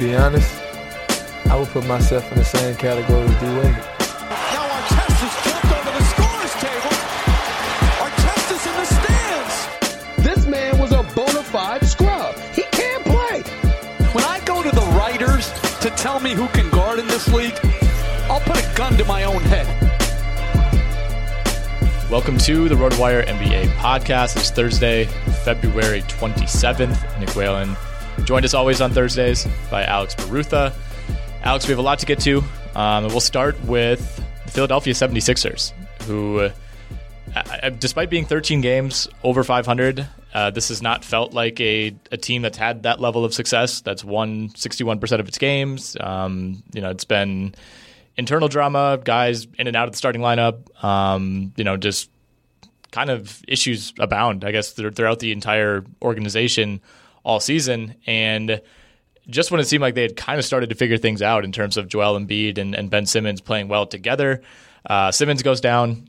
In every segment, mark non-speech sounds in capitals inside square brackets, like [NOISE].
Be honest, I would put myself in the same category as D Wade. Now Artest is jumped over the scorer's table. Artest is in the stands. This man was a bona fide scrub. He can't play. When I go to the writers to tell me who can guard in this league, I'll put a gun to my own head. Welcome to the RotoWire NBA podcast. It's Thursday, February 27th. Nick Whalen joined us always on Thursdays by Alex Barutha. Alex, we have a lot to get to. Um, we'll start with the Philadelphia 76ers, who, uh, despite being 13 games over 500, uh, this has not felt like a, a team that's had that level of success. That's won 61% of its games. Um, you know, it's been internal drama, guys in and out of the starting lineup. Um, you know, just kind of issues abound, I guess, throughout the entire organization all season. And just when it seemed like they had kind of started to figure things out in terms of Joel Embiid and, and Ben Simmons playing well together, uh, Simmons goes down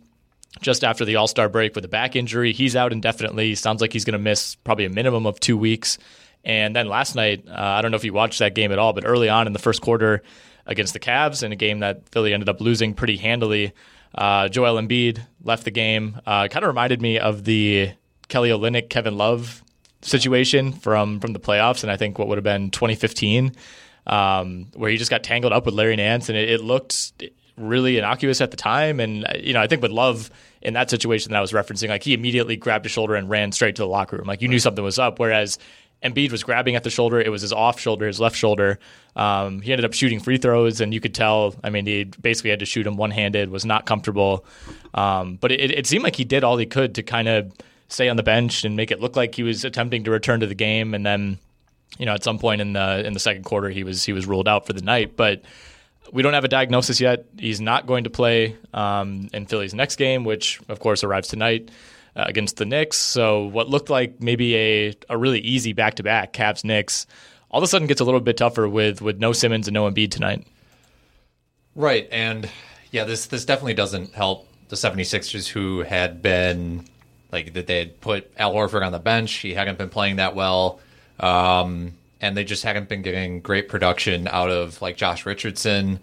just after the All Star break with a back injury. He's out indefinitely. Sounds like he's going to miss probably a minimum of two weeks. And then last night, uh, I don't know if you watched that game at all, but early on in the first quarter against the Cavs in a game that Philly ended up losing pretty handily, uh, Joel Embiid left the game. Uh, kind of reminded me of the Kelly Olynyk, Kevin Love situation from from the playoffs, and I think what would have been 2015, um, where he just got tangled up with Larry Nance, and it, it looked really innocuous at the time. And you know, I think with Love in that situation that I was referencing, like he immediately grabbed his shoulder and ran straight to the locker room, like you knew something was up. Whereas Embiid was grabbing at the shoulder. It was his off shoulder, his left shoulder. Um, he ended up shooting free throws, and you could tell. I mean, he basically had to shoot him one handed. Was not comfortable, um, but it, it seemed like he did all he could to kind of stay on the bench and make it look like he was attempting to return to the game. And then, you know, at some point in the in the second quarter, he was he was ruled out for the night. But we don't have a diagnosis yet. He's not going to play um, in Philly's next game, which of course arrives tonight uh, against the Knicks. So what looked like maybe a, a really easy back to back Cavs Knicks all of a sudden gets a little bit tougher with with no Simmons and no Embiid tonight. Right. And yeah, this this definitely doesn't help the 76ers who had been like that they had put Al Horford on the bench. He hadn't been playing that well. Um, and they just hadn't been getting great production out of like Josh Richardson.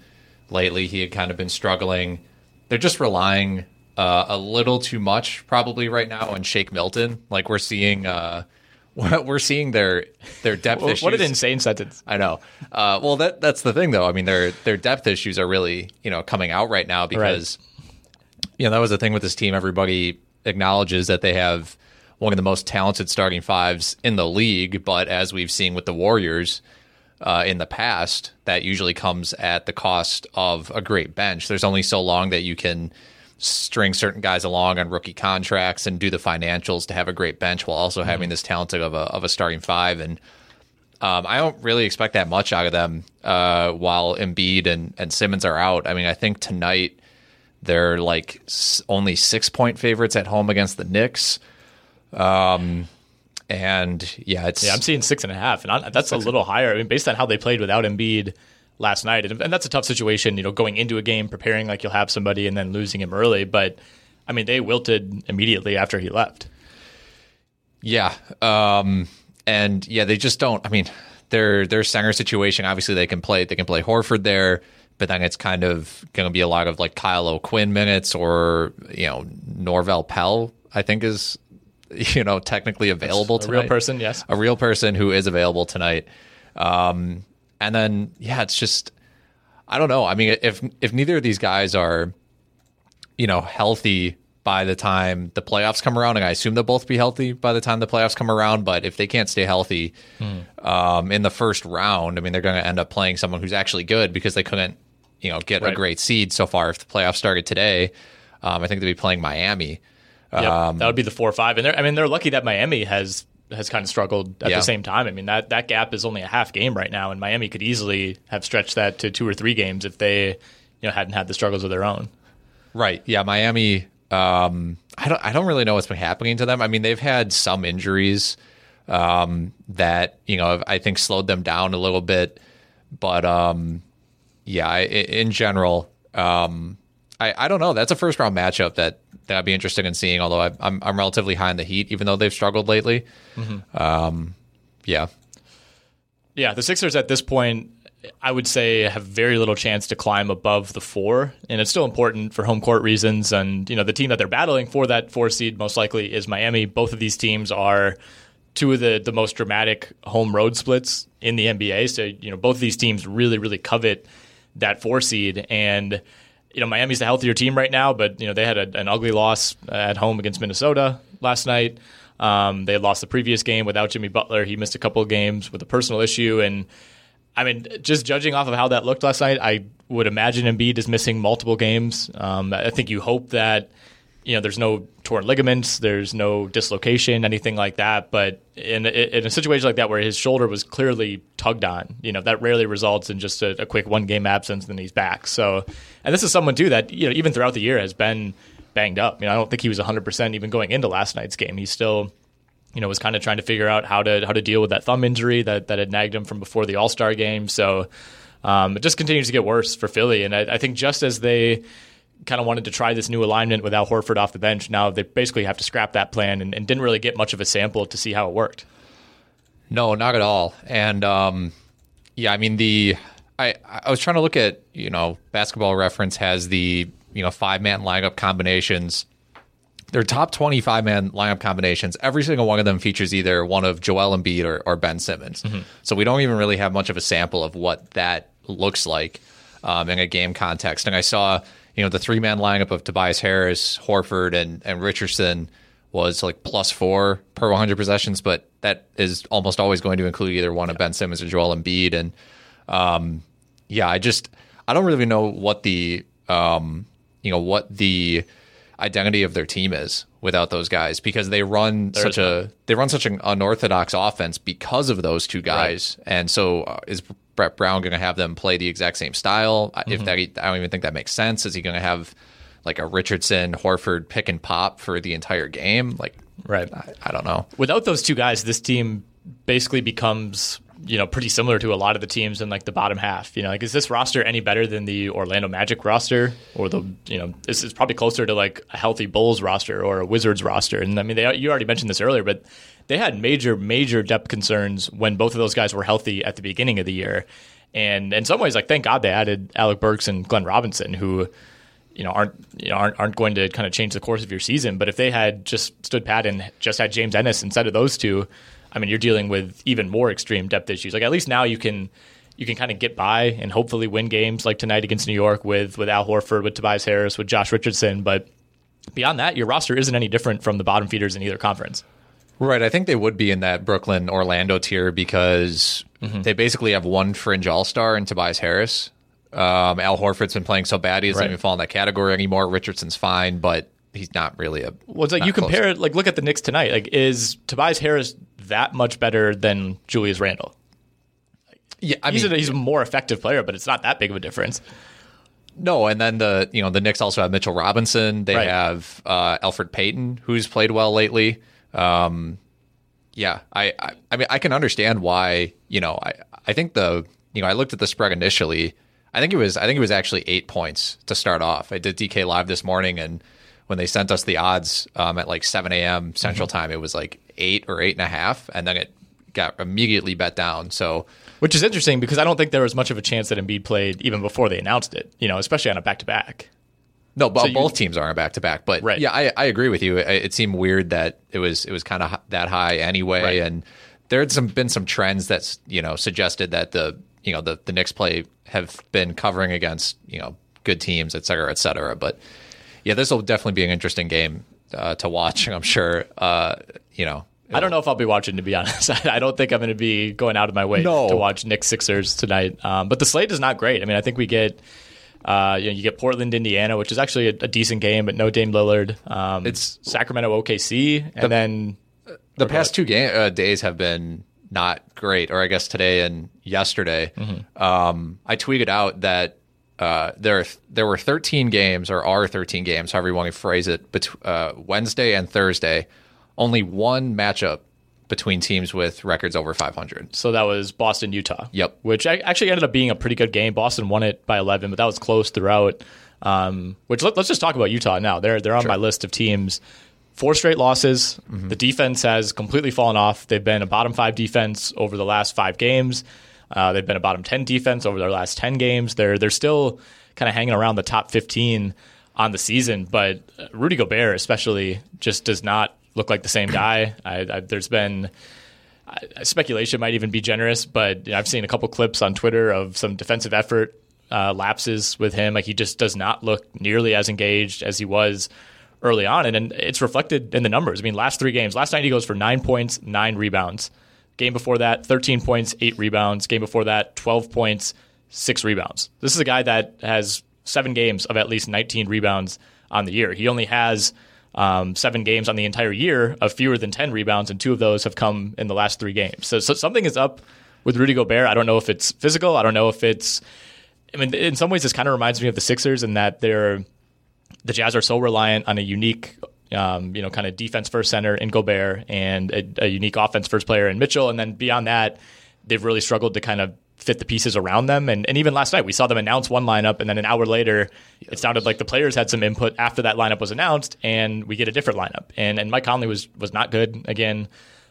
Lately, he had kind of been struggling. They're just relying uh, a little too much, probably right now, on Shake Milton. Like we're seeing, uh, [LAUGHS] we're seeing their their depth issues. What an insane sentence! I know. Uh, well, that that's the thing, though. I mean, their their depth issues are really you know coming out right now because Right. you know that was the thing with this team. Everybody acknowledges that they have one of the most talented starting fives in the league. But as we've seen with the Warriors uh, in the past, that usually comes at the cost of a great bench. There's only so long that you can string certain guys along on rookie contracts and do the financials to have a great bench while also mm-hmm. having this talented of a of a starting five. And um, I don't really expect that much out of them uh, while Embiid and, and Simmons are out. I mean, I think tonight they're like only six point favorites at home against the Knicks. Um, and yeah, it's yeah, I'm seeing six and a half, and I, that's a little higher. I mean, based on how they played without Embiid last night, and, and that's a tough situation. You know, going into a game, preparing like you'll have somebody, and then losing him early. But I mean, they wilted immediately after he left. Yeah, um, and yeah, they just don't. I mean, their their center situation. Obviously, they can play. They can play Horford there but then it's kind of going to be a lot of like Kyle O'Quinn minutes or you know Norvel Pelle. I think is [LAUGHS] you know technically available to a real person, yes, a real person who is available tonight. Um, and then yeah, it's just I don't know. I mean, if if neither of these guys are you know healthy by the time the playoffs come around, and I assume they'll both be healthy by the time the playoffs come around. But if they can't stay healthy hmm. um, in the first round, I mean, they're going to end up playing someone who's actually good because they couldn't you know get right. a great seed so far. If the playoffs started today, um, I think they'd be playing Miami. Yeah, um, that would be the four or five, and I mean they're lucky that Miami has has kind of struggled at yeah. the same time. I mean that that gap is only a half game right now, and Miami could easily have stretched that to two or three games if they you know hadn't had the struggles of their own. Right. Yeah. Miami. Um, I don't. I don't really know what's been happening to them. I mean, they've had some injuries um, that you know I think slowed them down a little bit, but um, yeah, in general, um, I, I don't know. That's a first round matchup that, that I'd be interested in seeing. Although I, I'm I'm relatively high in the Heat, even though they've struggled lately. Mm-hmm. Um, yeah, yeah. The Sixers at this point, I would say, have very little chance to climb above the four, and it's still important for home court reasons. And you know, the team that they're battling for that four seed most likely is Miami. Both of these teams are two of the the most dramatic home road splits in the NBA. So you know, both of these teams really really covet that four seed. And you know, Miami's the healthier team right now, but you know they had a, an ugly loss at home against Minnesota last night. Um, they lost the previous game without Jimmy Butler. He missed a couple of games with a personal issue, and I mean, just judging off of how that looked last night, I would imagine Embiid is missing multiple games. Um, I think you hope that you know, there's no torn ligaments, there's no dislocation, anything like that. But in, in a situation like that where his shoulder was clearly tugged on, you know, that rarely results in just a, a quick one game absence and then he's back. So, and this is someone too that, you know, even throughout the year has been banged up. You know, I don't think he was 100% even going into last night's game. He still, you know, was kind of trying to figure out how to how to deal with that thumb injury that that had nagged him from before the All Star game. So um, it just continues to get worse for Philly, and I, I think just as they kind of wanted to try this new alignment with Al Horford off the bench. Now they basically have to scrap that plan and, and didn't really get much of a sample to see how it worked. No, not at all. And um, yeah, I mean the I I was trying to look at you know Basketball Reference has the you know five man lineup combinations. Their top 25 man lineup combinations, every single one of them features either one of Joel Embiid or, or Ben Simmons. Mm-hmm. So we don't even really have much of a sample of what that looks like um, in a game context. And I saw you know, the three man lineup of Tobias Harris, Horford, and, and Richardson was like plus four per 100 possessions, but that is almost always going to include either one of Ben Simmons or Joel Embiid. And um, yeah, I just, I don't really know what the, um, you know, what the identity of their team is without those guys because they run such a they run such an unorthodox offense because of those two guys. Right. And so uh, is Brett Brown going to have them play the exact same style? Mm-hmm. If that, I don't even think that makes sense. Is he going to have like a Richardson, Horford pick and pop for the entire game? Like, right? I, I don't know. Without those two guys, this team basically becomes you know pretty similar to a lot of the teams in like the bottom half. You know, like is this roster any better than the Orlando Magic roster, or the you know this is probably closer to like a healthy Bulls roster or a Wizards roster? And I mean, they, you already mentioned this earlier, but they had major, major depth concerns when both of those guys were healthy at the beginning of the year. And in some ways, like thank God they added Alec Burks and Glenn Robinson, who you know aren't you know aren't, aren't going to kind of change the course of your season. But if they had just stood pat and just had James Ennis instead of those two, I mean, you're dealing with even more extreme depth issues. Like at least now you can you can kind of get by and hopefully win games like tonight against New York with with Al Horford, with Tobias Harris, with Josh Richardson. But beyond that, your roster isn't any different from the bottom feeders in either conference. Right. I think they would be in that Brooklyn Orlando tier because Mm-hmm. they basically have one fringe all star in Tobias Harris. Um, Al Horford's been playing so bad he doesn't Right. even fall in that category anymore. Richardson's fine, but he's not really a. Well, it's like you close. compare it, like look at the Knicks tonight. Like, is Tobias Harris that much better than Julius Randle? Yeah, I he's, mean, a, he's a more effective player, but it's not that big of a difference. no, and then the you know the Knicks also have Mitchell Robinson. They Right. have uh, Elfrid Payton, who's played well lately. Um, yeah, I, I I mean I can understand why you know I I think the you know I looked at the spread initially. I think it was I think it was actually eight points to start off. I did DK live this morning, and when they sent us the odds um, at like seven a.m. Central Time, it was like eight or eight and a half, and then it got immediately bet down. So Which is interesting because I don't think there was much of a chance that Embiid played even before they announced it. You know, especially on a back to back. No, but you- both teams are on back to back. But Right. yeah, I, I agree with you. It, it seemed weird that it was it was kind of that high anyway, Right. and there had some been some trends that's you know suggested that the you know the the Knicks play have been covering against you know good teams, et cetera, et cetera. But yeah, this will definitely be an interesting game uh, to watch. I'm sure. Uh, you know, I don't know if I'll be watching to be [LAUGHS] honest. I don't think I'm going to be going out of my way No. to watch Knicks Sixers tonight. Um, but the slate is not great. I mean, I think we get. Uh, you, know, you get Portland, Indiana, which is actually a, a decent game, but no Dame Lillard. Um, It's- Sacramento, OKC, and then the past two game, uh, days have been not great, or I guess today and yesterday. Um, I tweeted out that uh, there there were 13 games, or are 13 games, however you want to phrase it, bet- uh, Wednesday and Thursday. Only one matchup between teams with records over 500. So that was Boston, Utah. Yep. Which actually ended up being a pretty good game. Boston won it by 11, but that was close throughout. Um, which let, us just talk about Utah now. They're they're on my list of teams. Four straight losses. The defense has completely fallen off. They've been a bottom five defense over the last five games. Uh, they've been a bottom ten defense over their last ten games. They're they're still kind of hanging around the top fifteen on the season, but uh, Rudy Gobert especially just does not look like the same guy. I, I, there's been uh, speculation might even be generous, but I've seen a couple clips on Twitter of some defensive effort uh, lapses with him. Like he just does not look nearly as engaged as he was early on, and, and it's reflected in the numbers. I mean, last three games, last night he goes for nine points, nine rebounds. Game before that, 13 points, eight rebounds. Game before that, 12 points, six rebounds. This is a guy that has seven games of at least 19 rebounds on the year. He only has um, seven games on the entire year of fewer than 10 rebounds, and two of those have come in the last three games. So, so something is up with Rudy Gobert. I don't know if it's physical. I don't know if it's. I mean, in some ways, this kind of reminds me of the Sixers in that they're the Jazz are so reliant on a unique, um, you know, kind of defense first center in Gobert and a, a unique offense first player in Mitchell, and then beyond that, they've really struggled to kind of fit the pieces around them. And, and even last night, we saw them announce one lineup, and then an hour later, it sounded like the players had some input after that lineup was announced, and we get a different lineup. And and Mike Conley was was not good again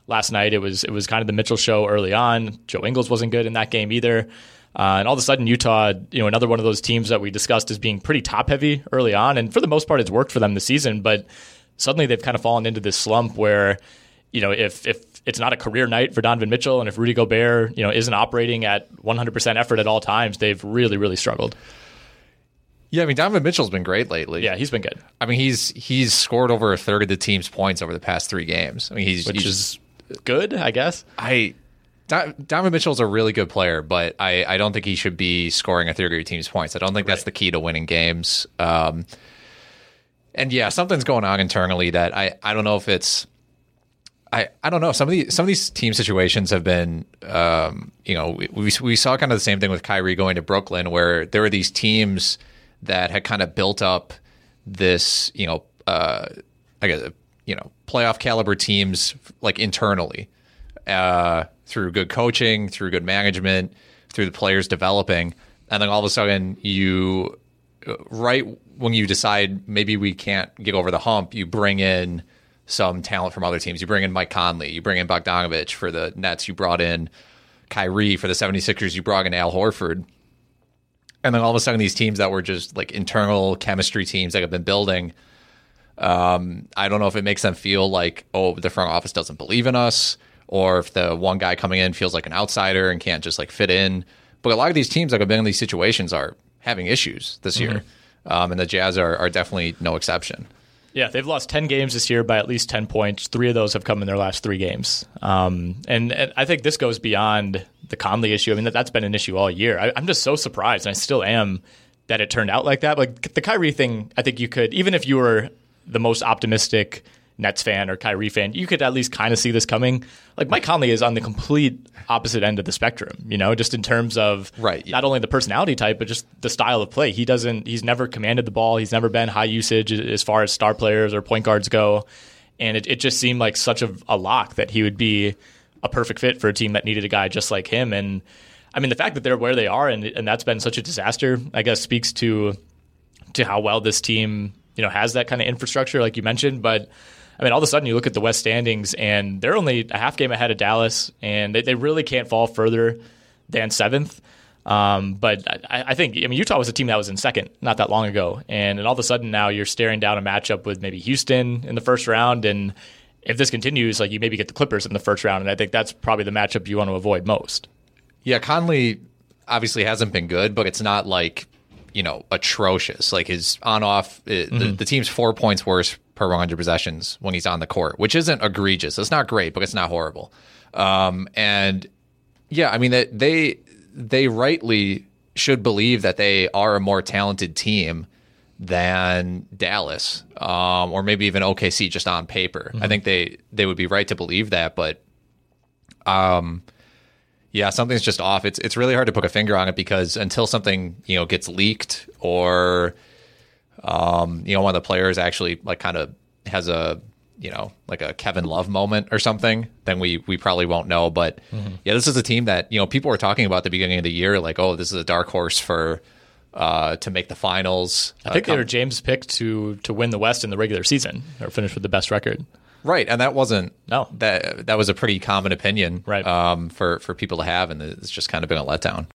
last night. It was it was kind of the Mitchell show early on. Joe Ingles wasn't good in that game either. Uh, and all of a sudden, Utah, you know, another one of those teams that we discussed as being pretty top heavy early on, and for the most part, it's worked for them this season. But suddenly, they've kind of fallen into this slump where, you know, if if it's not a career night for Donovan Mitchell, and if Rudy Gobert, you know, isn't operating at 100% effort at all times, they've really, really struggled. Yeah, I mean Donovan Mitchell's been great lately. Yeah, he's been good, I mean he's he's scored over a third of the team's points over the past three games. I mean he's which he's, is good, I guess. I Don- Donovan Mitchell's a really good player, but I, I don't think he should be scoring a third of your team's points. I don't think that's the key to winning games. Um, and yeah, something's going on internally that I, I don't know if it's I, I don't know. Some of the some of these team situations have been, um, you know, we, we we saw kind of the same thing with Kyrie going to Brooklyn, where there were these teams that had kind of built up this, you know, uh, I guess, you know, playoff caliber teams like internally uh, through good coaching, through good management, through the players developing, and then all of a sudden you, right when you decide maybe we can't get over the hump, you bring in some talent from other teams. You bring in Mike Conley, you bring in Bogdanovich for the Nets, you brought in Kyrie for the 76ers, you brought in Al Horford. And then all of a sudden, these teams that were just like internal chemistry teams that have been building, um, I don't know if it makes them feel like, oh, the front office doesn't believe in us, or if the one guy coming in feels like an outsider and can't just like fit in. But a lot of these teams that have been in these situations are having issues this year. Um, and the Jazz are, are definitely no exception. Yeah, they've lost 10 games this year by at least 10 points. Three of those have come in their last three games. Um, and, and, I think this goes beyond the Conley issue. I mean, that, that's been an issue all year. I, I'm just so surprised, and I still am, that it turned out like that. Like the Kyrie thing, I think you could, even if you were the most optimistic Nets fan or Kyrie fan, you could at least kind of see this coming. Like Mike Conley is on the complete opposite end of the spectrum, you know, just in terms of right, yeah. not only the personality type, but just the style of play. He doesn't, he's never commanded the ball. He's never been high usage as far as star players or point guards go. And it, it just seemed like such a, a lock that he would be a perfect fit for a team that needed a guy just like him. And I mean, the fact that they're where they are and, and that's been such a disaster, I guess, speaks to to how well this team, you know, has that kind of infrastructure, like you mentioned. But I mean, all of a sudden you look at the West standings and they're only a half game ahead of Dallas, and they, they really can't fall further than seventh. Um, but I, I, think, I mean, Utah was a team that was in second not that long ago. And, and all of a sudden now you're staring down a matchup with maybe Houston in the first round. And if this continues, like you maybe get the Clippers in the first round. And I think that's probably the matchup you want to avoid most. Yeah, Conley obviously hasn't been good, but it's not like you know atrocious. Like his on off, mm-hmm. the, the, team's four points worse per 100 possessions when he's on the court, which isn't egregious. It's not great, but it's not horrible. Um, and yeah, I mean they, they they rightly should believe that they are a more talented team than Dallas, um, or maybe even OKC just on paper. Mm-hmm. I think they they would be right to believe that, but um yeah, something's just off. It's it's really hard to put a finger on it because until something you know gets leaked or um, you know one of the players actually like kind of has a you know like a Kevin Love moment or something, then we we probably won't know. But mm-hmm. yeah, this is a team that you know people were talking about at the beginning of the year, like oh this is a dark horse for uh, to make the finals. I think uh, they were James picked to to win the West in the regular season or finish with the best record. Right, and that wasn't no that that was a pretty common opinion, right? Um, for for people to have, and it's just kind of been a letdown.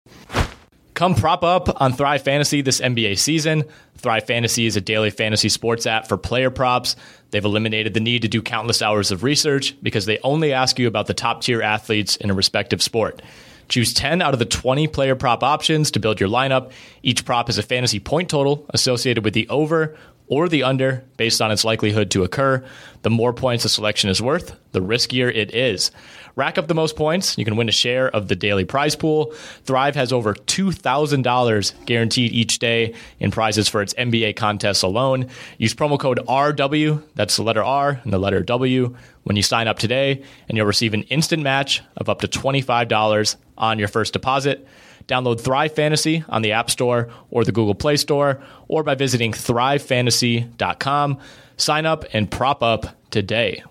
Come prop up on Thrive Fantasy this NBA season. Thrive Fantasy is a daily fantasy sports app for player props. They've eliminated the need to do countless hours of research because they only ask you about the top tier athletes in a respective sport. Choose 10 out of the 20 player prop options to build your lineup. Each prop is a fantasy point total associated with the over or the under based on its likelihood to occur. The more points a selection is worth, the riskier it is. Rack up the most points, you can win a share of the daily prize pool. Thrive has over $2,000 guaranteed each day in prizes for its NBA contests alone. Use promo code RW, that's the letter R and the letter W, when you sign up today, and you'll receive an instant match of up to $25 on your first deposit. Download Thrive Fantasy on the App Store or the Google Play Store, or by visiting thrivefantasy.com. Sign up and prop up today.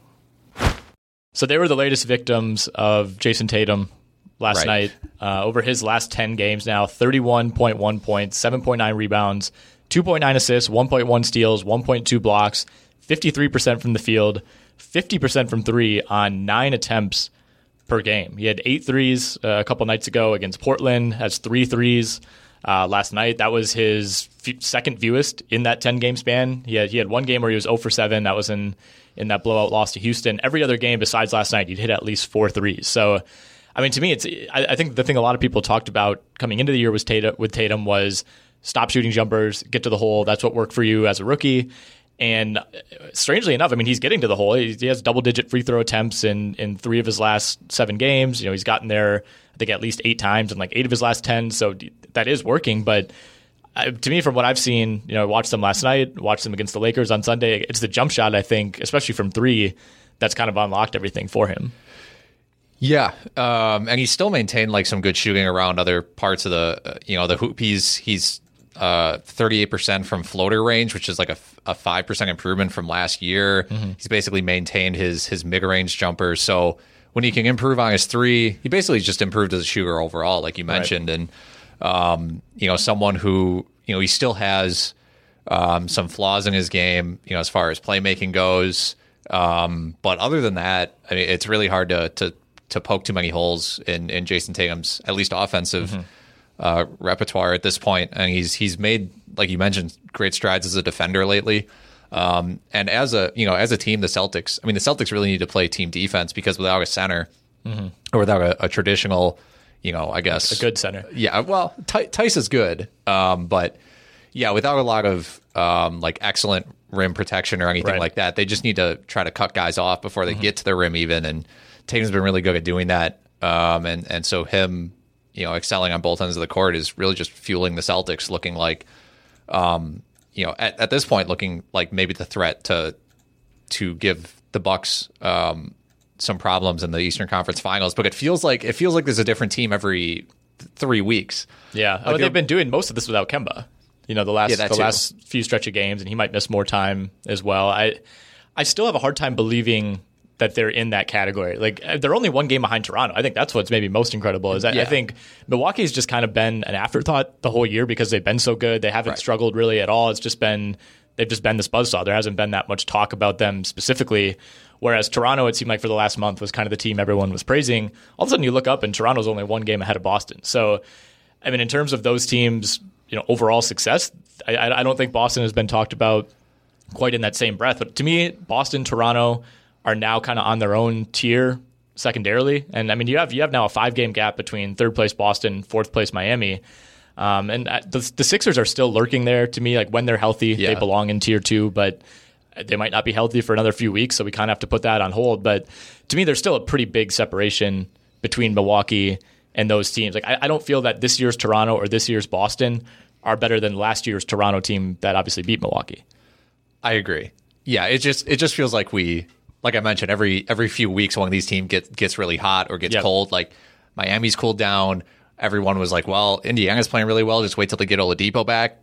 So they were the latest victims of Jayson Tatum last right. night. Uh, over his last 10 games now 31.1 points, 7.9 rebounds, 2.9 assists, 1.1 steals, 1.2 blocks, 53% from the field, 50% from three on nine attempts per game. He had eight threes uh, a couple nights ago against Portland, has three threes uh, last night. That was his f- second fewest in that 10 game span. He had, he had one game where he was 0 for 7. That was in, in that blowout loss to Houston. Every other game besides last night, he'd hit at least four threes. So, I mean, to me, it's I, I think the thing a lot of people talked about coming into the year was Tatum, with Tatum was stop shooting jumpers, get to the hole. That's what worked for you as a rookie. And uh, strangely enough, I mean, he's getting to the hole. He, has double digit free throw attempts in, in three of his last seven games. You know, he's gotten there, I think, at least eight times in like eight of his last 10. So that is working. But uh, to me, from what I've seen, you know, I watched them last night, watched them against the Lakers on Sunday. It's the jump shot, I think, especially from three, that's kind of unlocked everything for him. Yeah, um, and he's still maintained like some good shooting around other parts of the, uh, you know, the hoop. He's he's uh, 38% from floater range, which is like a, a 5% improvement from last year. Mm-hmm. He's basically maintained his his mid range jumper. So when he can improve on his three, he basically just improved as a shooter overall, like you mentioned. Right. And, um, you know, someone who, you know, he still has um, some flaws in his game, you know, as far as playmaking goes. Um, but other than that, I mean, it's really hard to, to, to poke too many holes in, in Jayson Tatum's at least offensive. Mm-hmm uh, repertoire at this point, and he's he's made like you mentioned great strides as a defender lately. Um, and as a you know as a team, the Celtics. I mean, the Celtics really need to play team defense because without a center mm-hmm. or without a, a, traditional, you know, I guess a good center. Yeah, well, T- Theis is good, um, but yeah, without a lot of um, like excellent rim protection or anything Right. like that. They just need to try to cut guys off before they get to the rim even. And Tatum's been really good at doing that. Um, and and so him, you know, excelling on both ends of the court is really just fueling the Celtics, looking like, um, you know, at, at this point, looking like maybe the threat to to give the Bucks um, some problems in the Eastern Conference Finals. But it feels like it feels like there's a different team every th- three weeks. Yeah, oh, they've been doing most of this without Kemba. You know, the last Yeah, the too. last few stretch of games, and he might miss more time as well. I I still have a hard time believing that they're in that category. Like uh, they're only one game behind Toronto. I think that's what's maybe most incredible. Is that I Yeah. think Milwaukee's just kind of been an afterthought the whole year because they've been so good. They haven't Right. struggled really at all. It's just been they've just been this buzzsaw. There hasn't been that much talk about them specifically. Whereas Toronto, it seemed like for the last month was kind of the team everyone was praising. All of a sudden, you look up and Toronto's only one game ahead of Boston. So, I mean, in terms of those teams, you know, overall success, I I don't think Boston has been talked about quite in that same breath. But to me, Boston, Toronto are now kind of on their own tier secondarily. And I mean, you have you have now a five game gap between third place Boston, fourth place Miami. Um, and uh, the, the Sixers are still lurking there to me. Like when they're healthy, they belong in tier two, but they might not be healthy for another few weeks. So we kind of have to put that on hold. But to me, there's still a pretty big separation between Milwaukee and those teams. Like I, I don't feel that this year's Toronto or this year's Boston are better than last year's Toronto team that obviously beat Milwaukee. I agree. Yeah, it just it just feels like we, like I mentioned, every every few weeks one of these teams gets gets really hot or gets Yep. cold. Like Miami's cooled down. Everyone was like, "Well, Indiana's playing really well. Just wait till they get Oladipo back."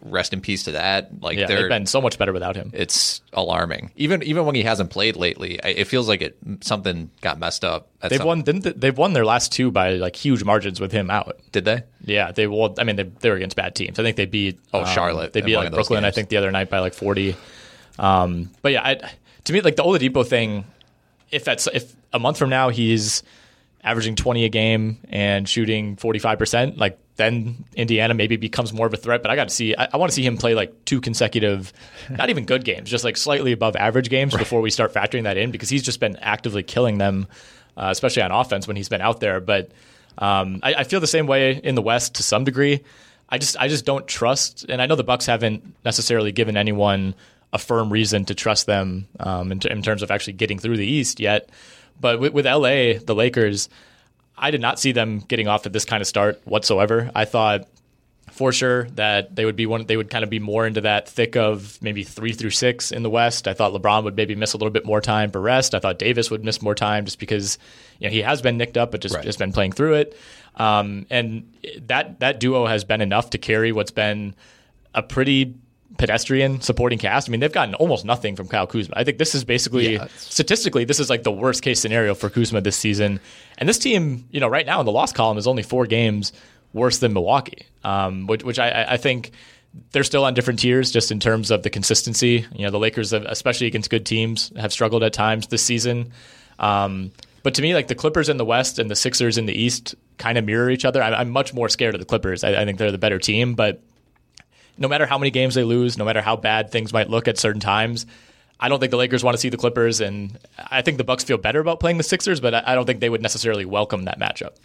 Rest in peace to that. Like Yeah, they've been so much better without him. it's alarming. Even even when he hasn't played lately, it feels like it something got messed up. at They've some- won. Didn't they, they've won their last two by like huge margins with him out. Did they? Yeah, they well. I mean, they, they were against bad teams. I think they beat. Oh, um, Charlotte They beat like Brooklyn. I think the other night by like forty. Um, but yeah, I, to me, like the Oladipo thing. If that's if a month from now he's averaging twenty a game and shooting forty five percent, like then Indiana maybe becomes more of a threat. But I got to see. I, I want to see him play like two consecutive, not even good games, just like slightly above average games before we start factoring that in because he's just been actively killing them, uh, especially on offense when he's been out there. But um, I, I feel the same way in the West to some degree. I just I just don't trust, and I know the Bucks haven't necessarily given anyone a firm reason to trust them um, in, t- in terms of actually getting through the East yet. But with, with LA, the Lakers, I did not see them getting off to this kind of start whatsoever. I thought for sure that they would be one. They would kind of be more into that thick of maybe three through six in the West. I thought LeBron would maybe miss a little bit more time for rest. I thought Davis would miss more time just because you know he has been nicked up, but just Right. just been playing through it. Um, and that that duo has been enough to carry what's been a pretty pedestrian supporting cast. I mean, they've gotten almost nothing from Kyle Kuzma. I think this is basically Yeah. statistically this is like the worst case scenario for Kuzma this season. And this team, you know, right now in the loss column is only four games worse than Milwaukee, um, which, which I, I think they're still on different tiers just in terms of the consistency. You know, the Lakers, have, especially against good teams, have struggled at times this season. Um, but to me, like the Clippers in the West and the Sixers in the East kind of mirror each other. I'm, I'm much more scared of the Clippers. I, I think they're the better team, but no matter how many games they lose, no matter how bad things might look at certain times, I don't think the Lakers want to see the Clippers, and I think the Bucks feel better about playing the Sixers, but I don't think they would necessarily welcome that matchup.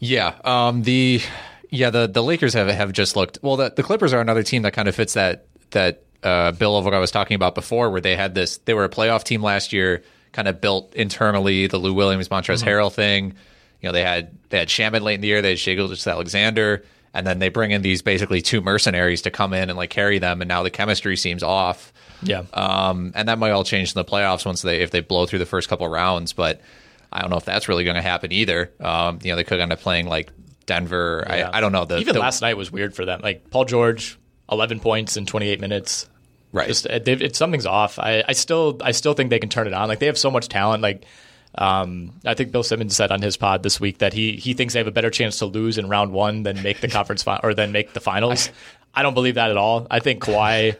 Yeah. Um, the yeah the the Lakers have have just looked well. The, the Clippers are another team that kind of fits that that uh, bill of what I was talking about before, where they had this. They were a playoff team last year, kind of built internally. The Lou Williams, Montrezl Harrell thing. You know, they had they had Shamet late in the year. They had Gilgeous Alexander, and then they bring in these basically two mercenaries to come in and like carry them. And now the chemistry seems off. Yeah. Um, and that might all change in the playoffs once they if they blow through the first couple rounds. But I don't know if that's really going to happen either. Um, you know, they could end up playing like Denver. Yeah. I, I don't know. The, Even the- last night was weird for them. Like Paul George, 11 points in 28 minutes. Right. Just it, it, something's off. I, I still I still think they can turn it on. Like they have so much talent. Like um, I think Bill Simmons said on his pod this week that he he thinks they have a better chance to lose in round one than make the conference fi- or than make the finals. [LAUGHS] I don't believe that at all. I think Kawhi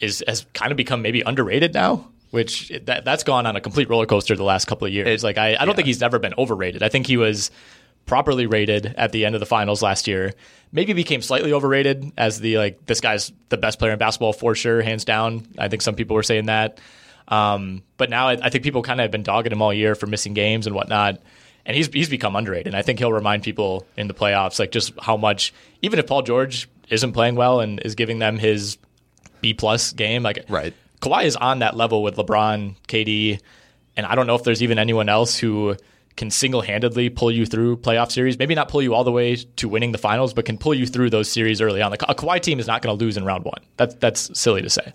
is has kind of become maybe underrated now. Which that that's gone on a complete roller coaster the last couple of years. like I, I don't think he's ever been overrated. I think he was properly rated at the end of the finals last year. Maybe became slightly overrated as the like this guy's the best player in basketball for sure, hands down. I think some people were saying that. Um, but now I, I think people kind of have been dogging him all year for missing games and whatnot. And he's he's become underrated. And I think he'll remind people in the playoffs like just how much even if Paul George isn't playing well and is giving them his B plus game. Like Right. Kawhi is on that level with LeBron, KD, and I don't know if there's even anyone else who can single handedly pull you through playoff series. Maybe not pull you all the way to winning the finals, but can pull you through those series early on. Like a Kawhi team is not going to lose in round one. That's that's silly to say.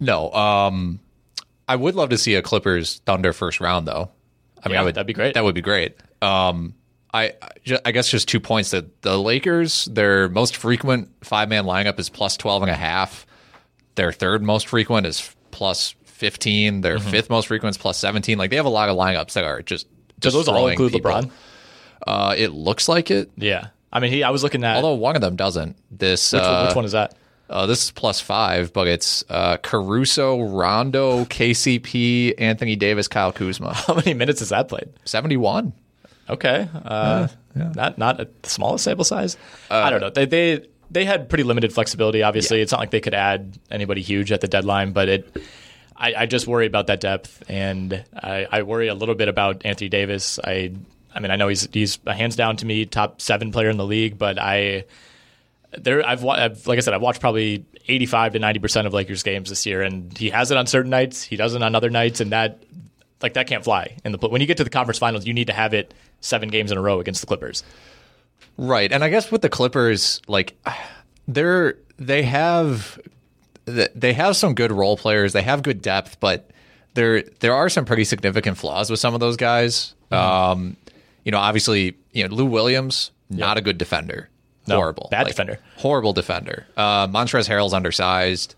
No, um, I would love to see a Clippers Thunder first round though. I mean, Yeah, I would, that'd be great. That would be great. Um, I I guess just two points that the Lakers, their most frequent five man lineup is plus 12 and a half. Their third most frequent is plus 15. Their Mm-hmm. fifth most frequent is plus 17. Like they have a lot of lineups that are just. Do those all include people. LeBron? Uh, it looks like it, Yeah. I mean, he. I was looking at although one of them doesn't. This which, uh, which one is that? Uh, this is plus five, but it's uh, Caruso, Rondo, KCP, Anthony Davis, Kyle Kuzma. [LAUGHS] How many minutes has that played? 71. Okay, uh, not not a smallest sample size. Uh, I don't know. They they they had pretty limited flexibility. Obviously, it's not like they could add anybody huge at the deadline, but it. I, I just worry about that depth, and I, I worry a little bit about Anthony Davis. I I mean, I know he's he's a hands down to me top seven player in the league, but I there I've, I've like I said I've watched probably 85 to 90 percent of Lakers games this year, and he has it on certain nights, he doesn't on other nights, and that like that can't fly in the when you get to the conference finals, you need to have it seven games in a row against the Clippers. Right. And I guess with the Clippers, like, they're, they have, they have some good role players. They have good depth, but there, there are some pretty significant flaws with some of those guys. Um, you know, obviously, you know, Lou Williams, not a good defender. No, horrible. bad defender. Horrible defender. Uh, Montrezl Harrell's undersized.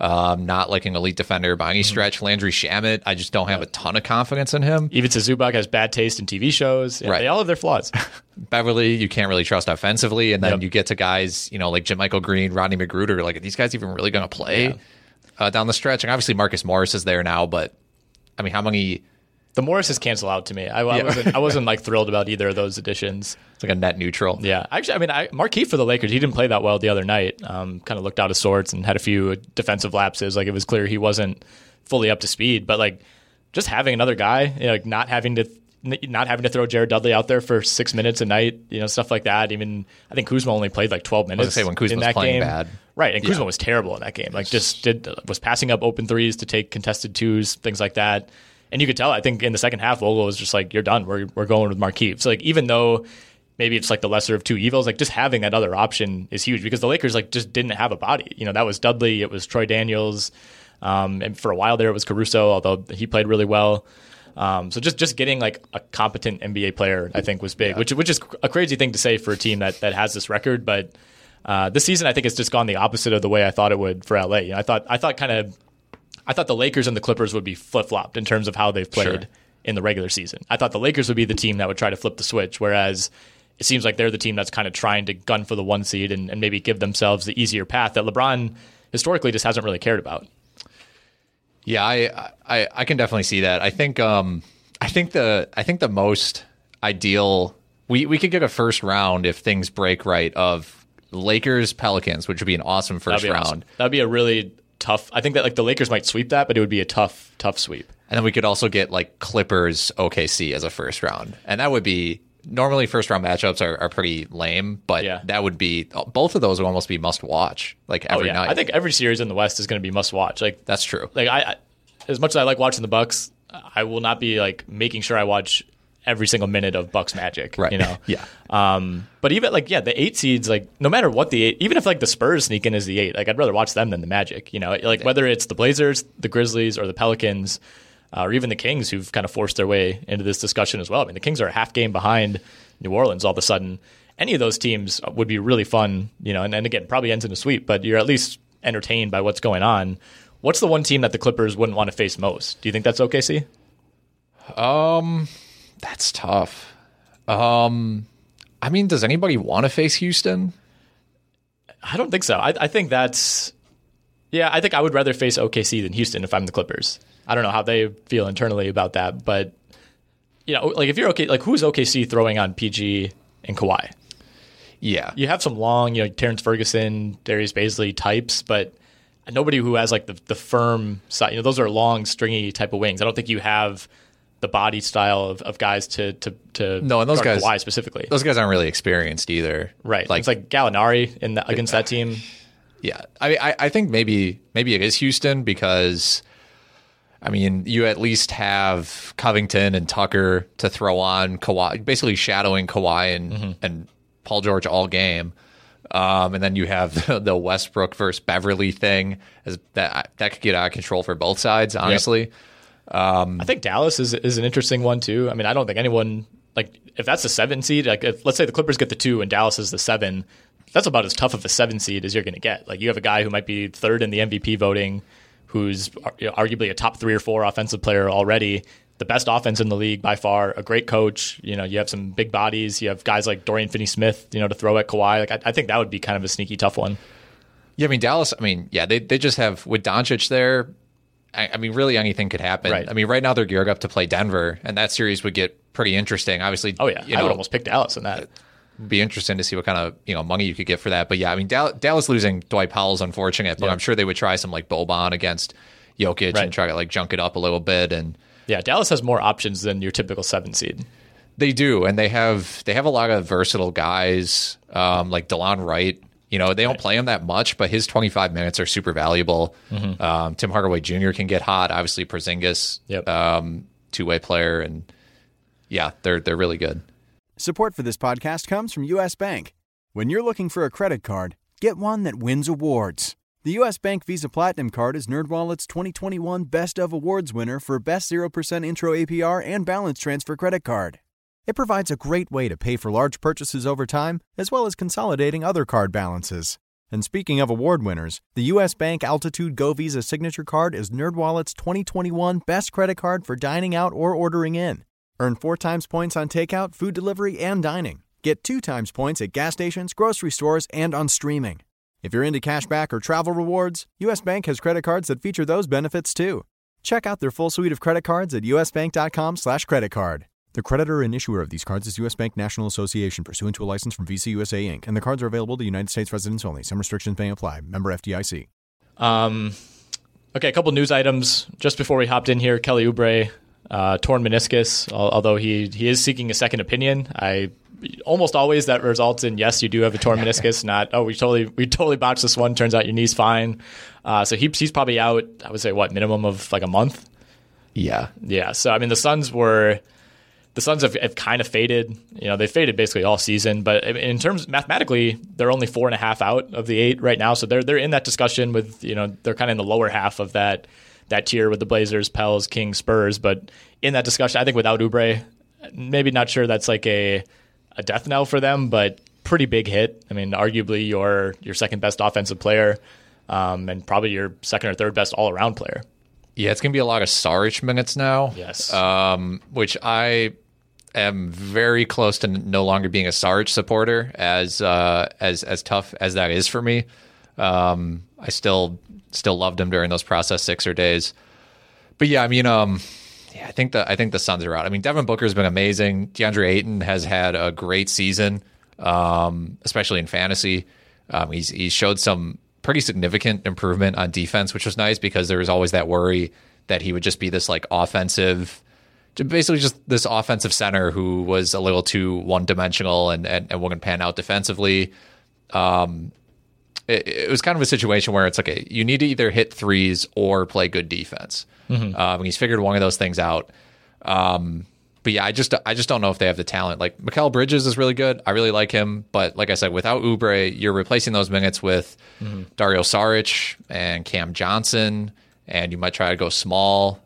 Um, not like an elite defender by Mm-hmm. any stretch. Landry Shamet, I just don't have a ton of confidence in him. Even Zubac has bad taste in TV shows. Yeah, Right. They all have their flaws. [LAUGHS] Beverley, you can't really trust offensively, and then Yep. you get to guys, you know, like JaMychal Green, Rodney McGruder. Like, are these guys even really going to play uh, down the stretch? And obviously, Marcus Morris is there now, but I mean, how many? The Morris is cancel out to me. I, I Yeah. wasn't I wasn't like [LAUGHS] thrilled about either of those additions. It's like a net neutral. Yeah, actually, I mean, I, Markieff for the Lakers, he didn't play that well the other night. Um, kind of looked out of sorts and had a few defensive lapses. Like it was clear he wasn't fully up to speed. But like, just having another guy, you know, like not having to not having to throw Jared Dudley out there for six minutes a night, you know, stuff like that. Even I think Kuzma only played like twelve minutes. say, when Kuzma's in that playing game. bad. right? And Kuzma was terrible in that game. Like just did was passing up open threes to take contested twos, things like that. And you could tell, I think in the second half, Vogel was just like, "You're done. We're we're going with Markieff." So like, even though maybe it's like the lesser of two evils, like just having that other option is huge because the Lakers like just didn't have a body. You know, that was Dudley, it was Troy Daniels, um, and for a while there it was Caruso, although he played really well. Um, so just just getting like a competent NBA player, I think, was big, which which is a crazy thing to say for a team that that has this record, but. Uh, this season, I think it's just gone the opposite of the way I thought it would for LA. You know, I thought I thought kind of I thought the Lakers and the Clippers would be flip flopped in terms of how they've played Sure. in the regular season. I thought the Lakers would be the team that would try to flip the switch, whereas it seems like they're the team that's kind of trying to gun for the one seed and, and maybe give themselves the easier path that LeBron historically just hasn't really cared about. Yeah, I, I I can definitely see that. I think um I think the I think the most ideal we we could get a first round if things break right of Lakers Pelicans, which would be an awesome first That'd round. awesome. That'd be a really tough. I think that like the Lakers might sweep that, but it would be a tough, tough sweep. And then we could also get like Clippers OKC as a first round. And that would be normally first round matchups are, are pretty lame, but Yeah. that would be both of those would almost be must watch like Oh every yeah, night. I think every series in the West is going to be must watch. Like that's true. like I, I as much as I like watching the Bucks, I will not be like making sure I watch every single minute of Bucks magic. Right. You know. [LAUGHS] Yeah. Um. But even like yeah, the eight seeds like no matter what the eight, even if like the Spurs sneak in as the eight, like I'd rather watch them than the Magic. You know, like whether it's the Blazers, the Grizzlies, or the Pelicans. Uh, or even the Kings, who've kind of forced their way into this discussion as well. I mean, the Kings are a half game behind New Orleans all of a sudden. Any of those teams would be really fun, you know, and, and again, probably ends in a sweep, but you're at least entertained by what's going on. What's the one team that the Clippers wouldn't want to face most? Do you think that's OKC? That's tough. Um I mean, does anybody want to face Houston? I don't think so. I, I think that's, yeah, I think I would rather face OKC than Houston if I'm the Clippers. I don't know how they feel internally about that, but you know, like if you're okay, like who's OKC throwing on PG and Kawhi? Yeah. You have some long, you know, Terrence Ferguson, Darius Bazley types, but nobody who has like the the firm side. You know, those are long, stringy type of wings. I don't think you have the body style of, of guys to to to No, and those guys- Kawhi specifically. Those guys aren't really experienced either. right. Like it's like Gallinari in the, against that team. Yeah, I, I I think maybe maybe it is Houston because, I mean, you at least have Covington and Tucker to throw on Kawhi, basically shadowing Kawhi and Mm-hmm. and Paul George all game, um, and then you have [LAUGHS] the, the Westbrook versus Beverley thing as that that could get out of control for both sides. Honestly, Um, I think Dallas is is an interesting one too. I mean, I don't think anyone like if that's the seven seed. Like, if, let's say the Clippers get the two and Dallas is the seven. That's about as tough of a seven seed as you're going to get. Like, you have a guy who might be third in the MVP voting, who's arguably a top three or four offensive player already. The best offense in the league by far. A great coach. You know, you have some big bodies. You have guys like Dorian Finney-Smith. You know, to throw at Kawhi. Like, I, I think that would be kind of a sneaky tough one. yeah. I mean, Dallas. I mean, yeah, they they just have with Doncic there. I, I mean, really anything could happen. Right. I mean, right now they're geared up to play Denver, and that series would get pretty interesting. Obviously, Oh yeah, you I would almost pick Dallas in that. be interesting to see what kind of you know money you could get for that. But yeah, I mean Dal- Dallas losing Dwight Powell's unfortunate, but Yeah. I'm sure they would try some like Boban against Jokic Right. and try to like junk it up a little bit. And Yeah, Dallas has more options than your typical seven seed. they do, and they have they have a lot of versatile guys um, like Delon Wright. You know, they don't play him that much, but his 25 minutes are super valuable. Mm-hmm. Um, Tim Hardaway Jr. can get hot. Obviously, Porzingis, Yep. um, two way player, and yeah, they're they're really good. Support for this podcast comes from U.S. Bank. When you're looking for a credit card, get one that wins awards. The U.S. Bank Visa Platinum Card is NerdWallet's 2021 Best of Awards winner for Best 0% Intro APR and Balance Transfer Credit Card. It provides a great way to pay for large purchases over time, as well as consolidating other card balances. And speaking of award winners, the U.S. Bank Altitude Go Visa Signature Card is NerdWallet's 2021 Best Credit Card for dining out or ordering in. Earn four times points on takeout, food delivery, and dining. Get two times points at gas stations, grocery stores, and on streaming. If you're into cashback or travel rewards, US Bank has credit cards that feature those benefits too. Check out their full suite of credit cards at usbank.com slash credit card. The creditor and issuer of these cards is U.S. Bank National Association pursuant to a license from Visa USA Inc., and the cards are available to United States residents only. Some restrictions may apply. Member FDIC. Um, okay, a couple news items. Just before we hopped in here, Kelly Oubre, uh, torn meniscus, although he, he is seeking a second opinion. I almost always that results in yes, you do have a torn meniscus. Not oh, we totally we totally botched this one. Turns out your knee's fine. Uh, so he, he's probably out. I would say what minimum of like a month. Yeah, Yeah. So I mean, the Suns were the Suns have, have kind of faded. You know, they faded basically all season. But in terms mathematically, they're only four and a half out of the eight right now. So they're they're in that discussion with you know they're kind of in the lower half of that that tier with the Blazers, Pels, Kings, Spurs. But in that discussion, I think without Oubre, maybe not sure that's like a a death knell for them, but pretty big hit. I mean, arguably your your second best offensive player, um, and probably your second or third best all around player. yeah, it's gonna be a lot of Saric minutes now. Yes. um, which I am very close to no longer being a Sarge supporter, as uh, as as tough as that is for me. Um, I still still loved him during those process Sixer days, but yeah, I mean, um, yeah, I think the I think the Suns are out. I mean, Devin Booker's been amazing. DeAndre Ayton has had a great season, um, especially in fantasy. Um, he's he's showed some pretty significant improvement on defense, which was nice because there was always that worry that he would just be this like offensive, basically just this offensive center who was a little too one dimensional and, and and wouldn't pan out defensively. Um, it, it was kind of a situation where it's like a, you need to either hit threes or play good defense. Um, and he's figured one of those things out. Um, but yeah, I just I just don't know if they have the talent. Like Mikal Bridges is really good. I really like him, but like I said, without Oubre, you're replacing those minutes with Dario Saric and Cam Johnson, and you might try to go small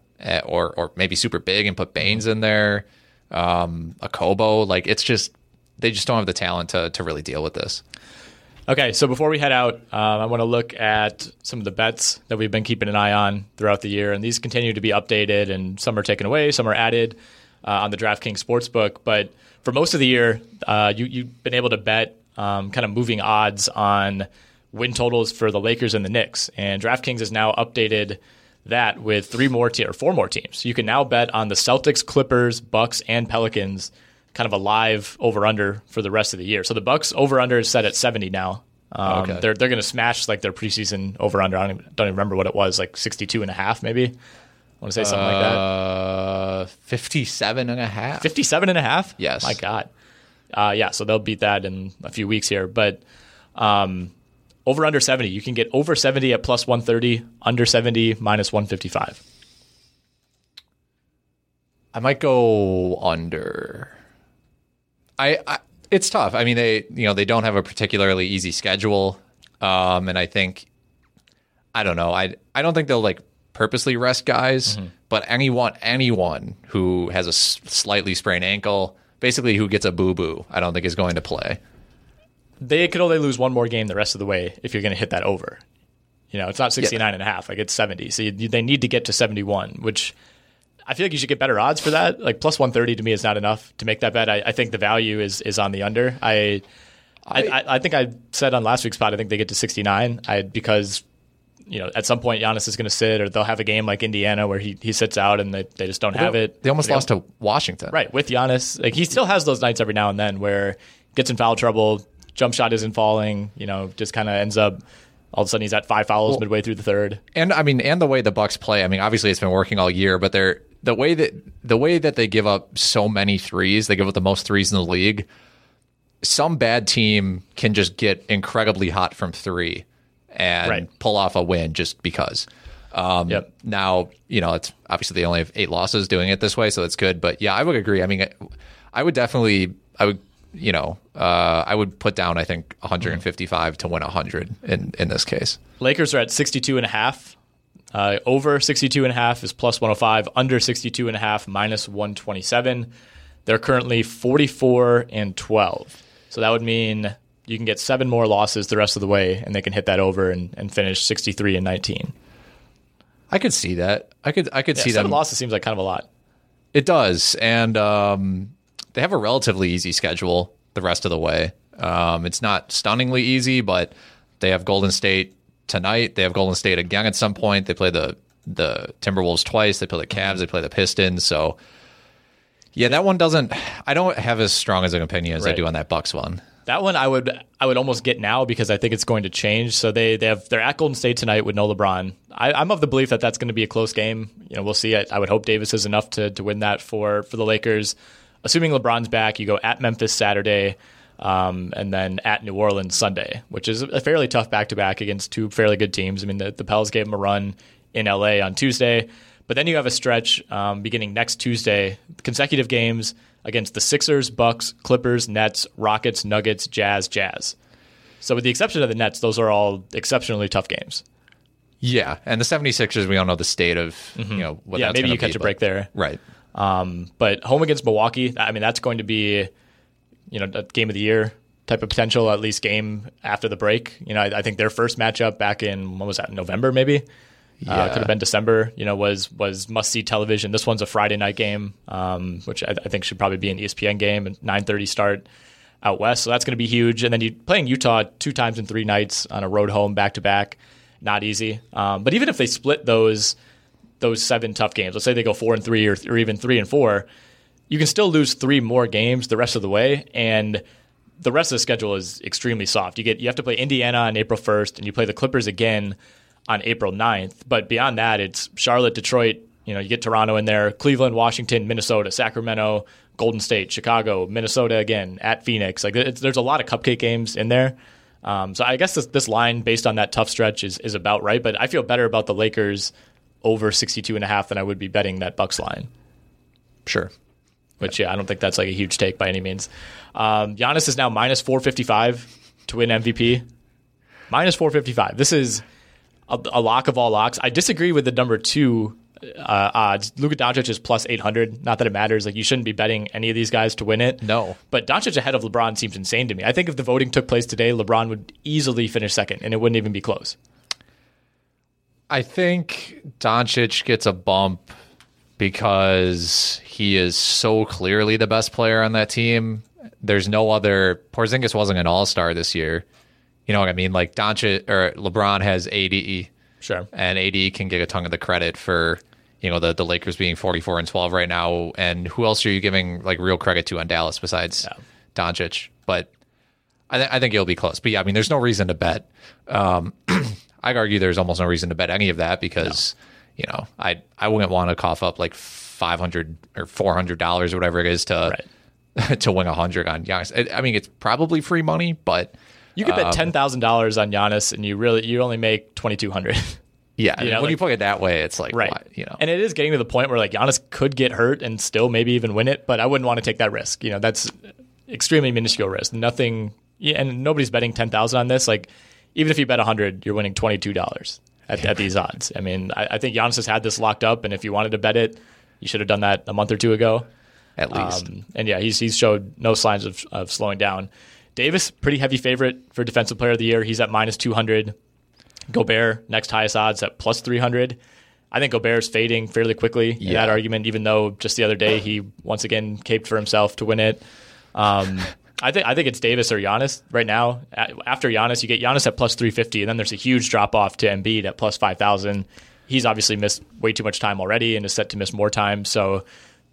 or or maybe super big and put Baynes in there, um, Okobo. Like it's just they just don't have the talent to to really deal with this. Okay, so before we head out, um, I want to look at some of the bets that we've been keeping an eye on throughout the year, and these continue to be updated, and some are taken away, some are added uh, on the DraftKings Sportsbook. But for most of the year, uh, you, you've been able to bet um, kind of moving odds on win totals for the Lakers and the Knicks, and DraftKings has now updated that with three more te- or four more teams. You can now bet on the Celtics, Clippers, Bucks, and Pelicans kind of a live over under for the rest of the year. So the Bucks over under is set at 70 now. Um, Okay. They're they're going to smash like their preseason over under. I don't even, don't even remember what it was, like 62 and a half maybe. I want to say something like that. Uh, 57 and a half. 57 and a half? Yes. My God. Uh, yeah, so they'll beat that in a few weeks here. But um, over under 70. You can get over 70 at plus 130, under 70 minus 155. I might go under. I, I it's tough. I mean, they you know they don't have a particularly easy schedule, um, and I think I don't know. I I don't think they'll like purposely rest guys, but anyone anyone who has a s- slightly sprained ankle, basically who gets a boo boo, I don't think is going to play. They could only lose one more game the rest of the way if you're going to hit that over. You know, it's not 69 and a half, like it's 70. So you, they need to get to 71, which I feel like you should get better odds for that. Like plus 130 to me is not enough to make that bet. I, I think the value is is on the under. I I, I, I think I said on last week's pod, I think they get to 69 I, because, you know, at some point Giannis is going to sit or they'll have a game like Indiana where he, he sits out and they, they just don't have it. They almost They- lost to Washington. Right, with Giannis. Like he still has those nights every now and then where he gets in foul trouble, jump shot isn't falling, you know, just kind of ends up all of a sudden he's at five fouls midway through the third. And I mean, and the way the Bucks play. I mean, obviously it's been working all year, but they're the way that the way that they give up so many threes, they give up the most threes in the league. Some bad team can just get incredibly hot from three and Right. pull off a win just because. Um, Yep. Now, you know, it's obviously they only have eight losses doing it this way, so that's good. But yeah, I would agree. I mean, I would definitely, I would, you know, uh, I would put down, I think, 155 to win 100 in in this case. Lakers are at 62 and a half. Uh, over 62 and a half is plus 105, under 62 and a half minus 127. They're currently 44 and 12. So that would mean you can get seven more losses the rest of the way and they can hit that over and, and finish 63 and 19. I could see that. I could I could Yeah, see seven them. losses seems like kind of a lot. It does, and um, they have a relatively easy schedule the rest of the way. Um, it's not stunningly easy, but they have Golden State tonight. They have Golden State again at some point. They play the the Timberwolves twice. They play the Cavs. They play the Pistons. So yeah, that one doesn't. I don't have as strong as an opinion as I do on that Bucks one. That one I would I would almost get now because I think it's going to change. So they they have they're at Golden State tonight with no LeBron. I, I'm of the belief that that's going to be a close game. You know, we'll see. I, I would hope Davis is enough to to win that for for the Lakers. Assuming LeBron's back, you go at Memphis Saturday, um, and then at New Orleans Sunday, which is a fairly tough back to back against two fairly good teams. I mean, the, the Pels gave them a run in LA on Tuesday, but then you have a stretch um, beginning next Tuesday, consecutive games against the Sixers, Bucks, Clippers, Nets, Rockets, Nuggets, Jazz, Jazz. So with the exception of the Nets, those are all exceptionally tough games. Yeah, and the 76ers, we don't know the state of you know what Mm-hmm. yeah, that's maybe you catch be, a break there. right? Um, but home against Milwaukee, I mean, that's going to be, you know, a game of the year type of potential, at least game after the break. You know, I, I think their first matchup back in, what was that, November maybe? Uh, could have been December, you know, was was must see television. This one's a Friday night game, um, which I, I think should probably be an ESPN game and 9:30 start out west. So that's going to be huge. And then you playing Utah two times in three nights on a road home back to back, not easy. Um, but even if they split those those seven tough games, let's say they go four and three or, or even three and four, you can still lose three more games the rest of the way, and the rest of the schedule is extremely soft. You get you have to play Indiana on April 1st, and you play the Clippers again on April 9th. But beyond that, it's Charlotte, Detroit. You know, you get Toronto in there, Cleveland, Washington, Minnesota, Sacramento, Golden State, Chicago, Minnesota again at Phoenix. Like there's a lot of cupcake games in there. Um, so I guess this, this line based on that tough stretch is, is about right. But I feel better about the Lakers over 62 and a half than I would be betting that Bucks line Sure. which yeah, I don't think that's like a huge take by any means. Um, Giannis is now minus 455 to win MVP. Minus 455. This is a, a lock of all locks. I disagree with the number two uh, odds. Luka Doncic is plus 800. Not that it matters. Like you shouldn't be betting any of these guys to win it. No. But Doncic ahead of LeBron seems insane to me. I think if the voting took place today, LeBron would easily finish second, and it wouldn't even be close. I think Doncic gets a bump because he is so clearly the best player on that team. There's no other. Porzingis wasn't an All Star this year. You know what I mean? Like Doncic or LeBron has AD, Sure. and AD can get a ton of the credit for you know the the Lakers being 44 and 12 right now. And who else are you giving like real credit to on Dallas besides Doncic? But I, th- I think it'll be close. But yeah, I mean, there's no reason to bet. Um, [CLEARS THROAT] I'd argue there's almost no reason to bet any of that because you know I I wouldn't want to cough up like 500 or 400 dollars or whatever it is to [LAUGHS] to win a 100 on Giannis. I, I mean, it's probably free money, but You could bet Um, ten thousand dollars on Giannis, and you really you only make twenty two hundred. [LAUGHS] Yeah, You know, when like- you play it that way, it's like right. why, you know. And it is getting to the point where like Giannis could get hurt and still maybe even win it, but I wouldn't want to take that risk. You know, that's extremely minuscule risk. Nothing. Yeah, and nobody's betting ten thousand on this. Like, even if you bet hundred, you're winning twenty two dollars at, at these odds. I mean, I, I think Giannis has had this locked up, and if you wanted to bet it, you should have done that a month or two ago. at least. Um, and yeah, he's he's showed no signs of, of slowing down. Davis, pretty heavy favorite for defensive player of the year. He's at minus two hundred. Gobert, next highest odds at plus three hundred. I think Gobert's fading fairly quickly in Yeah. that argument, even though just the other day he once again caped for himself to win it. Um, I think I think it's Davis or Giannis right now. After Giannis, you get Giannis at plus three fifty, and then there's a huge drop off to Embiid at plus five thousand. He's obviously missed way too much time already and is set to miss more time. So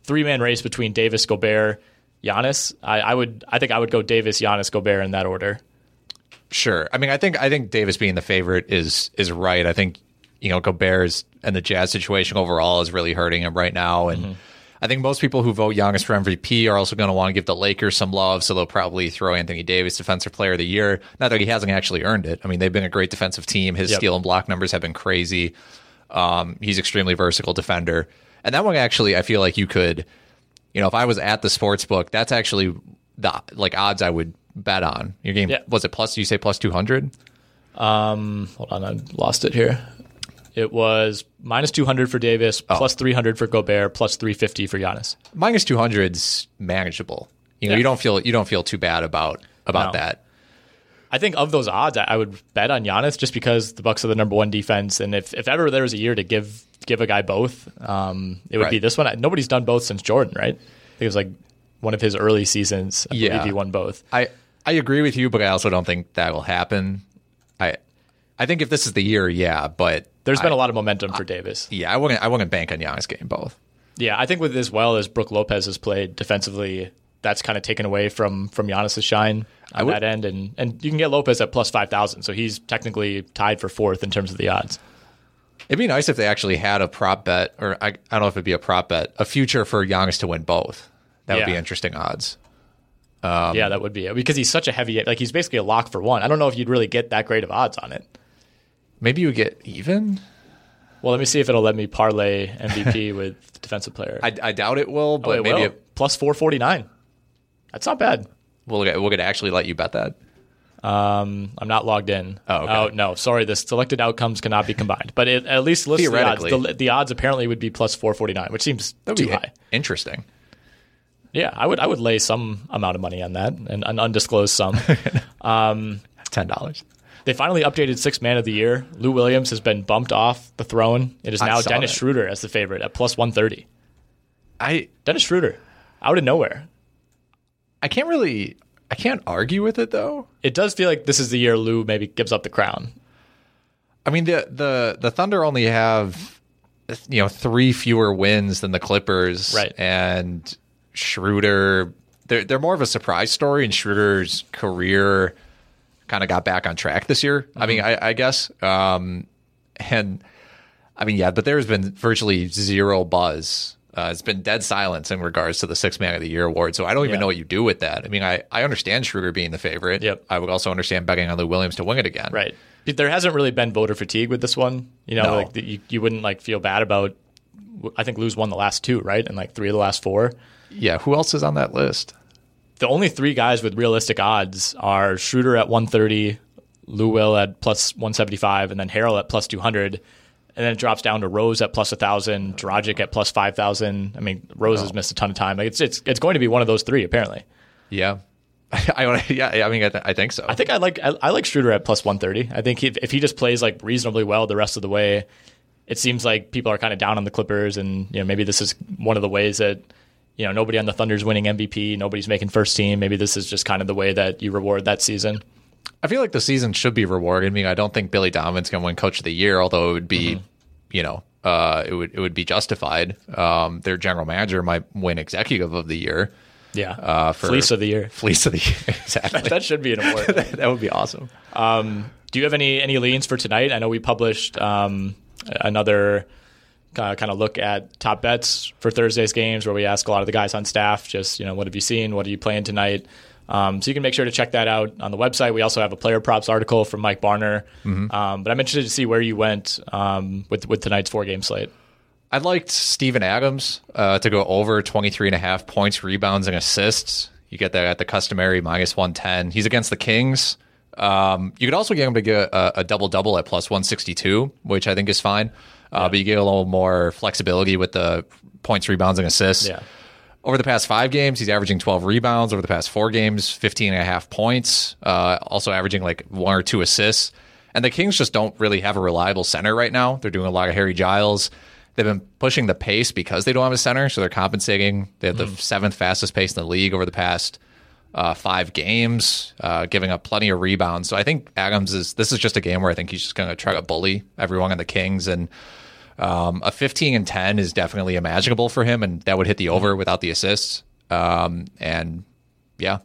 three man race between Davis, Gobert, Giannis. I, I would I think I would go Davis, Giannis, Gobert in that order. Sure. I mean, I think I think Davis being the favorite is is right. I think you know Gobert's and the Jazz situation overall is really hurting him right now, and mm-hmm. I think most people who vote Giannis for MVP are also going to want to give the Lakers some love, so they'll probably throw Anthony Davis Defensive Player of the Year. Not that he hasn't actually earned it. I mean, they've been a great defensive team. His Yep. steal and block numbers have been crazy. Um, he's extremely versatile defender, and that one actually, I feel like you could, you know, if I was at the sports book, that's actually the like odds I would bet on. Your game Yeah. was it plus? You say plus two hundred? Um, hold on, I lost it here. It was minus two hundred for Davis, plus three hundred for Gobert, plus three fifty for Giannis. minus 200's manageable. You know, Yeah. you don't feel you don't feel too bad about about No. that. I think of those odds, I would bet on Giannis just because the Bucks are the number one defense, and if, if ever there was a year to give give a guy both, um, it would be this one. Nobody's done both since Jordan, right? I think it was like one of his early seasons. I Yeah. he won both. I I agree with you, but I also don't think that will happen. I I think if this is the year, yeah, but there's been a lot of momentum for Davis. Yeah, I wouldn't I wouldn't bank on Giannis getting both. Yeah, I think with as well as Brooke Lopez has played defensively, that's kind of taken away from from Giannis's shine on would- that end, and and you can get Lopez at plus five thousand, so he's technically tied for fourth in terms of the odds. It'd be nice if they actually had a prop bet, or I, I don't know if it'd be a prop bet, a future for Giannis to win both. That would be interesting odds. yeah, that would be it because he's such a heavy, like he's basically a lock for one. I don't know if you'd really get that great of odds on it. Maybe you get even. Well, let me see if it'll let me parlay MVP [LAUGHS] with defensive player. I, I doubt it will, oh, but it maybe will. it, plus four forty nine. That's not bad. we'll get, we'll get to actually let you bet that. Um, I'm not logged in. Oh, okay. no, sorry. The selected outcomes cannot be combined. But it, at least list the odds. The, the odds apparently would be plus 449, which seems That would too be high. interesting. Yeah, I would I would lay some amount of money on that, and an undisclosed sum. [LAUGHS] Ten dollars. They finally updated six man of the year. Lou Williams has been bumped off the throne. It is I now Dennis that. Schroeder as the favorite at plus 130. I Dennis Schroeder, out of nowhere. I can't really I can't argue with it though. It does feel like this is the year Lou maybe gives up the crown. I mean the the the Thunder only have you know three fewer wins than the Clippers, Right. And Schroeder, they're they're more of a surprise story, and Schroeder's career kind of got back on track this year. I mean, I, I guess, um, and I mean, yeah, but there's been virtually zero buzz. Uh, it's been dead silence in regards to the Six Man of the Year award. So I don't even Yeah. know what you do with that. I mean, I, I understand Schroeder being the favorite. Yep. I would also understand betting on Lou Williams to win it again. Right. There hasn't really been voter fatigue with this one. You know, No. like the, you, you wouldn't like feel bad about. I think Lou's won the last two, right, and like three of the last four. Yeah. Who else is on that list? The only three guys with realistic odds are Schroeder at 130, Lou Will at plus 175, and then Harrell at plus 200. And then it drops down to Rose at plus 1,000, Dragic at plus 5,000. I mean, Rose has missed a ton of time. Like it's, it's, it's going to be one of those three, apparently. Yeah. [LAUGHS] I, yeah. I mean, I, th- I think so. I think I like I, I like Schroeder at plus 130. I think if, if he just plays like reasonably well the rest of the way, it seems like people are kind of down on the Clippers, and you know maybe this is one of the ways that you know nobody on the Thunder's winning MVP, nobody's making first team. Maybe this is just kind of the way that you reward that season. I feel like the season should be rewarded. I mean, I don't think Billy Donovan's going to win Coach of the Year, although it would be, Mm-hmm. you know, uh, it would it would be justified. Um, their general manager might win Executive of the Year, Yeah, uh, for fleece of the year. Fleece of the Year. [LAUGHS] exactly. that should be an award. [LAUGHS] that would be awesome. Um, do you have any any leans for tonight? I know we published um, another uh, kind of look at top bets for Thursday's games, where we ask a lot of the guys on staff, just you know, what have you seen? What are you playing tonight? Um, so you can make sure to check that out on the website. We also have a player props article from Mike Barner. Mm-hmm. Um, but I'm interested to see where you went um, with with tonight's four game slate. I liked Steven Adams uh, to go over 23 and a half points, rebounds, and assists. You get that at the customary minus 110. He's against the Kings. Um, you could also get him to get a, a double double at plus 162, which I think is fine. Uh, But you get a little more flexibility with the points, rebounds, and assists. Yeah. Over the past five games, he's averaging 12 rebounds. Over the past four games, 15 and a half points. Uh, also averaging like one or two assists. And the Kings just don't really have a reliable center right now. They're doing a lot of Harry Giles. They've been pushing the pace because they don't have a center, so they're compensating. They have the seventh fastest pace in the league over the past uh, five games, uh, giving up plenty of rebounds. So I think Adams is. This is just a game where I think he's just going to try to bully everyone on the Kings, and um, a 15 and 10 is definitely imaginable for him, and that would hit the over without the assists. Um, and yeah,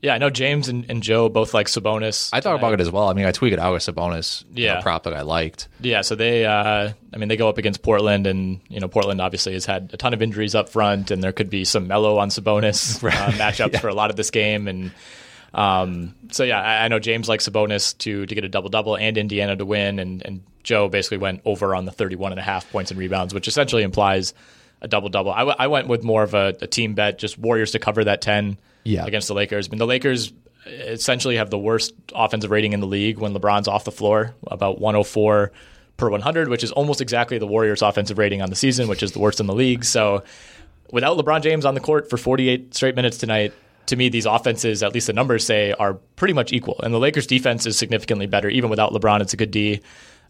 Yeah, I know James and, and Joe both like Sabonis. I thought about it as well. I mean, I tweeted out a Sabonis you know, Yeah. prop that I liked. Yeah, so they, uh, I mean, they go up against Portland, and you know, Portland obviously has had a ton of injuries up front, and there could be some Melo on Sabonis [LAUGHS] uh, matchups for a lot of this game, and um, so yeah, I, I know James likes Sabonis to to get a double double and Indiana to win, and and Joe basically went over on the 31 and a half points and rebounds, which essentially implies a double double. I, w- I went with more of a, a team bet, just Warriors to cover that 10 Yeah. against the Lakers. I mean, the Lakers essentially have the worst offensive rating in the league when LeBron's off the floor, about 104 per 100, which is almost exactly the Warriors' offensive rating on the season, which is the worst in the league. So without LeBron James on the court for 48 straight minutes tonight, to me, these offenses, at least the numbers say, are pretty much equal. And the Lakers' defense is significantly better. Even without LeBron, it's a good D.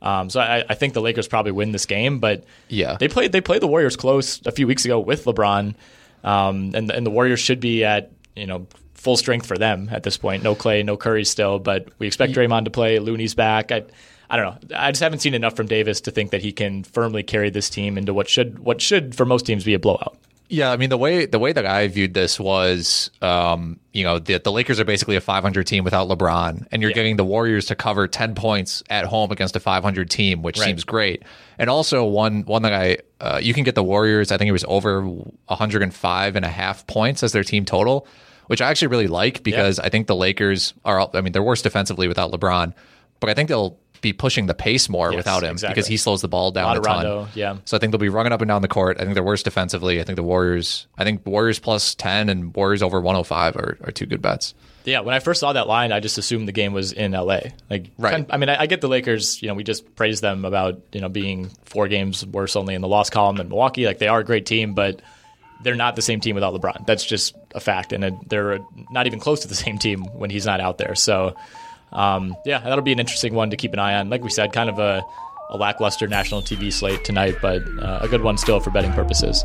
Um, so I, I think the Lakers probably win this game, but Yeah. they played they played the Warriors close a few weeks ago with LeBron, um, and and the Warriors should be at you know full strength for them at this point. No Clay, no Curry still, but we expect Draymond to play. Looney's back. I, I don't know. I just haven't seen enough from Davis to think that he can firmly carry this team into what should what should for most teams be a blowout. Yeah, I mean the way the way that I viewed this was, um, you know, the, the Lakers are basically a 500 team without LeBron, and you're Yeah. getting the Warriors to cover 10 points at home against a 500 team, which Right. seems great. And also one one that I uh, you can get the Warriors. I think it was over 105 and a half points as their team total, which I actually really like because I think the Lakers are. I mean, they're worse defensively without LeBron, but I think they'll be pushing the pace more Yes, without him exactly. because he slows the ball down a, of ton. Rondo, yeah. So I think they'll be running up and down the court. I think they're worse defensively. I think the Warriors. I think Warriors plus ten and Warriors over one hundred five are, are two good bets. Yeah, when I first saw that line, I just assumed the game was in LA. Like, Right. I mean, I, I get the Lakers. You know, we just praised them about you know being four games worse only in the loss column than Milwaukee. Like, they are a great team, but they're not the same team without LeBron. That's just a fact, and they're not even close to the same team when he's not out there. So, um, yeah, that'll be an interesting one to keep an eye on. Like we said, kind of a, a lackluster national TV slate tonight, but uh, a good one still for betting purposes.